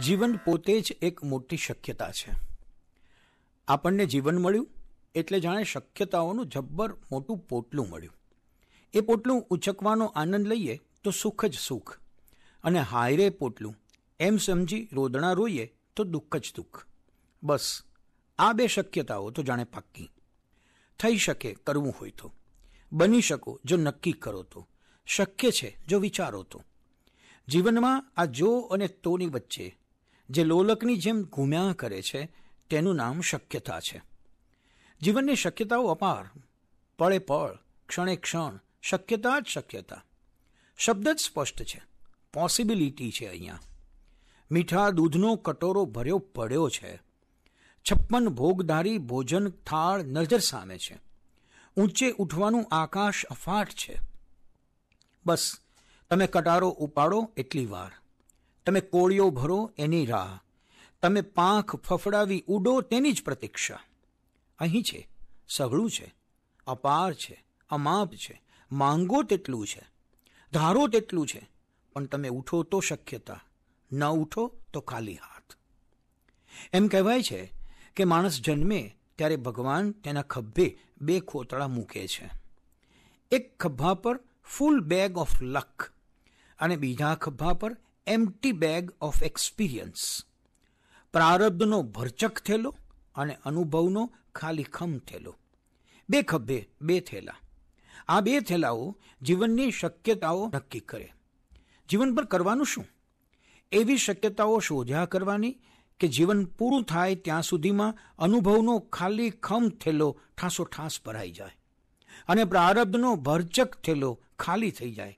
જીવન પોતે જ એક મોટી શક્યતા છે. આપણને જીવન મળ્યું એટલે જાણે શક્યતાઓનું જબ્બર મોટું પોટલું મળ્યું. એ પોટલું ઉચકવાનો આનંદ લઈએ તો સુખ જ સુખ. અને હાયરે પોટલું, એમ સમજી રોદણા રોઈએ તો દુઃખ જ દુઃખ. બસ, આ બે શક્યતાઓ તો જાણે પાક્કી. થઈ શકે કરવું હોય તો. બની શકો જો નક્કી કરો તો. શક્ય છે જો વિચારો તો. જીવનમાં આ જો અને તોની વચ્ચે, જે લોલકની જેમ ઘૂમ્યા કરે છે, તેનું નામ શક્યતા છે. જીવનની શક્યતાઓ અપાર. પળે પળ, ક્ષણે ક્ષણ, શક્યતા જ શક્યતા. શબ્દ જ સ્પષ્ટ છે. પોસિબિલિટી છે અહીંયા. મીઠા દૂધનો કટોરો ભર્યો પડ્યો છે. છપ્પન ભોગધારી ભોજન થાળ નજર સામે છે. ઊંચે ઉઠવાનું આકાશ અફાટ છે. બસ તમે કટારો ઉપાડો એટલી વાર. તમે કોળીઓ ભરો એની રાહ. તમે પાંખ ફફડાવી ઉડો તેની જ પ્રતીક્ષા. અહીં છે સઘળું છે, અપાર છે, અમાપ છે, માંગો તેટલું છે, ધારો તેટલું છે, પણ તમે ઉઠો તો શક્યતા, ન ઉઠો તો ખાલી હાથ. એમ કહેવાય છે કે માણસ જન્મે ત્યારે ભગવાન તેના ખભે બે ખોતળા મૂકે છે. એક ખભા પર ફૂલ બેગ ઓફ લક અને બીજા ખભા પર એમ્પટી બેગ ઓફ એક્સપિરિયન્સ પ્રારબ્ધનો ભરચક થેલો અને અનુભવનો ખાલી ખમ થેલો. બે ખભે બે થેલા. આ બે થેલાઓ જીવનની શક્યતાઓ નક્કી કરે. જીવન પર કરવાનું શું? એવી શક્યતાઓ શોધ્યા કરવાની કે જીવન પૂરું થાય ત્યાં સુધીમાં અનુભવનો ખાલી ખમ થેલો ઠાસો ઠાસ ભરાઈ જાય. અને પ્રારબ્ધનો ભરચક થેલો ખાલી થઈ જાય.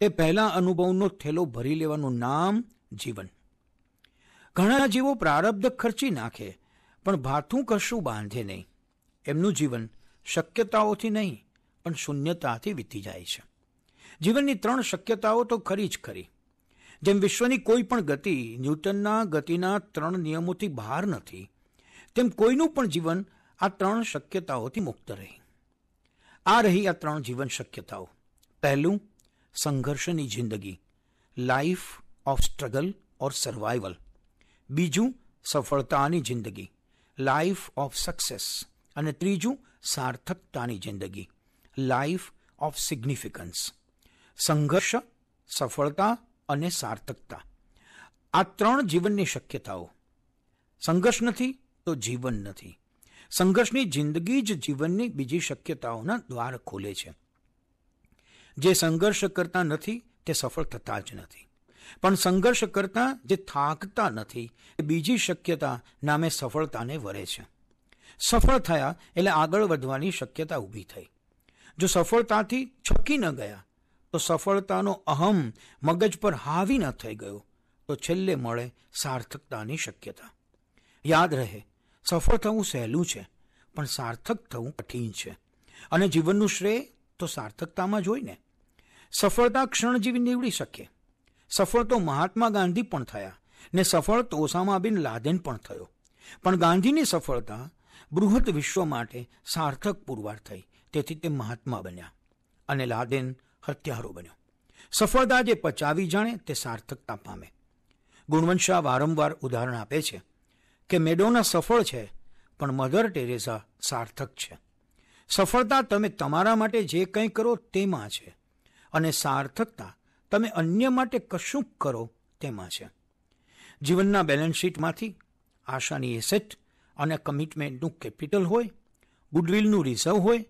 તે પહેલા અનુભવનો થેલો ભરી લેવાનું નામ જીવન. ઘણા જીવો પ્રારબ્ધ ખર્ચી નાખે, પણ ભાથું કશું બાંધે નહીં. એમનું જીવન શક્યતાઓથી નહીં, પણ શૂન્યતાથી વીતી જાય છે. જીવનની ત્રણ શક્યતાઓ તો ખરી જ ખરી. જેમ વિશ્વની કોઈ પણ ગતિ, ન્યૂટનના ગતિના ત્રણ નિયમોથી બહાર નથી, તેમ કોઈનું પણ જીવન આ ત્રણ શક્યતાઓથી મુક્ત રહી. આ રહી આ ત્રણ જીવન શક્યતાઓ. પહેલું સંઘર્ષની જિંદગી life of struggle or survival બીજું, સફળતાની જિંદગી લાઈફ ઓફ સક્સેસ અને ત્રીજું, સાર્થકતાની જિંદગી લાઈફ ઓફ સિગ્નિફિકન્સ સંઘર્ષ, સફળતા અને સાર્થકતા. આ ત્રણ જીવનની શક્યતાઓ. સંઘર્ષ નથી તો જીવન નથી. સંઘર્ષની જિંદગી જ જીવનની બીજી શક્યતાઓના દ્વાર ખોલે છે. જે સંઘર્ષ કરતા નથી, તે સફળ થતા જ નથી. પણ સંઘર્ષ કરતા જે થાકતા નથી, એ બીજી શક્યતા નામે સફળતાને વરે છે. સફળ થયા એટલે આગળ વધવાની શક્યતા ઊભી થઈ. જો સફળતાથી છકી ન ગયા, તો સફળતાનો અહમ મગજ પર હાવી ન થઈ ગયો, તો છેલ્લે મળે સાર્થકતાની શક્યતા. યાદ રહે, સફળ થવું સહેલું છે, પણ સાર્થક થવું કઠિન છે. અને જીવનનું શ્રેય તો સાર્થકતામાં જ હોય ને. સફળતા ક્ષણજીવી નીવડી શકે. સફળ તો મહાત્મા ગાંધી પણ થયા ને સફળ તો ઓસામા બિન લાદેન પણ થયો. પણ ગાંધીની સફળતા બૃહદ વિશ્વ માટે સાર્થક પુરવાર થઈ. તેથી તે મહાત્મા બન્યા અને લાદેન હત્યારો બન્યો. સફળતા જે પચાવી જાણે તે સાર્થકતા પામે. ગુણવંશા વારંવાર ઉદાહરણ આપે છે કે મેડોના સફળ છે, પણ મધર ટેરેસા સાર્થક છે. સફળતા તમે તમારા માટે જે કંઈ કરો તેમાં છે. અને સાર્થકતા તમે અન્ય માટે કશું કરો તેમાં છે. જીવનના બેલેન્સ શીટમાંથી આશાની એસેટ અને કમિટમેન્ટનું કેપિટલ હોય ગુડવિલનું રિઝર્વ હોય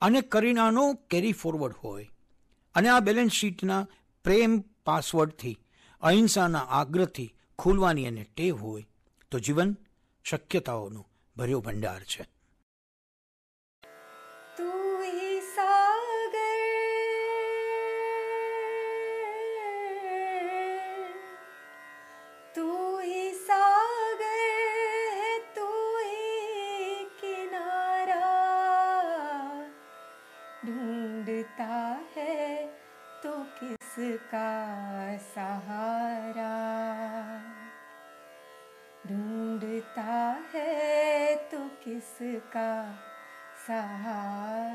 અને કરીનાનો કેરી ફોરવર્ડ હોય. અને આ બેલેન્સ શીટના પ્રેમ પાસવર્ડથી અહિંસાના આગ્રહથી ખોલવાની અને ટેવ હોય તો જીવન શક્યતાઓનો ભર્યો ભંડાર છે. किसका सहारा ढूंढता है तो किसका सहारा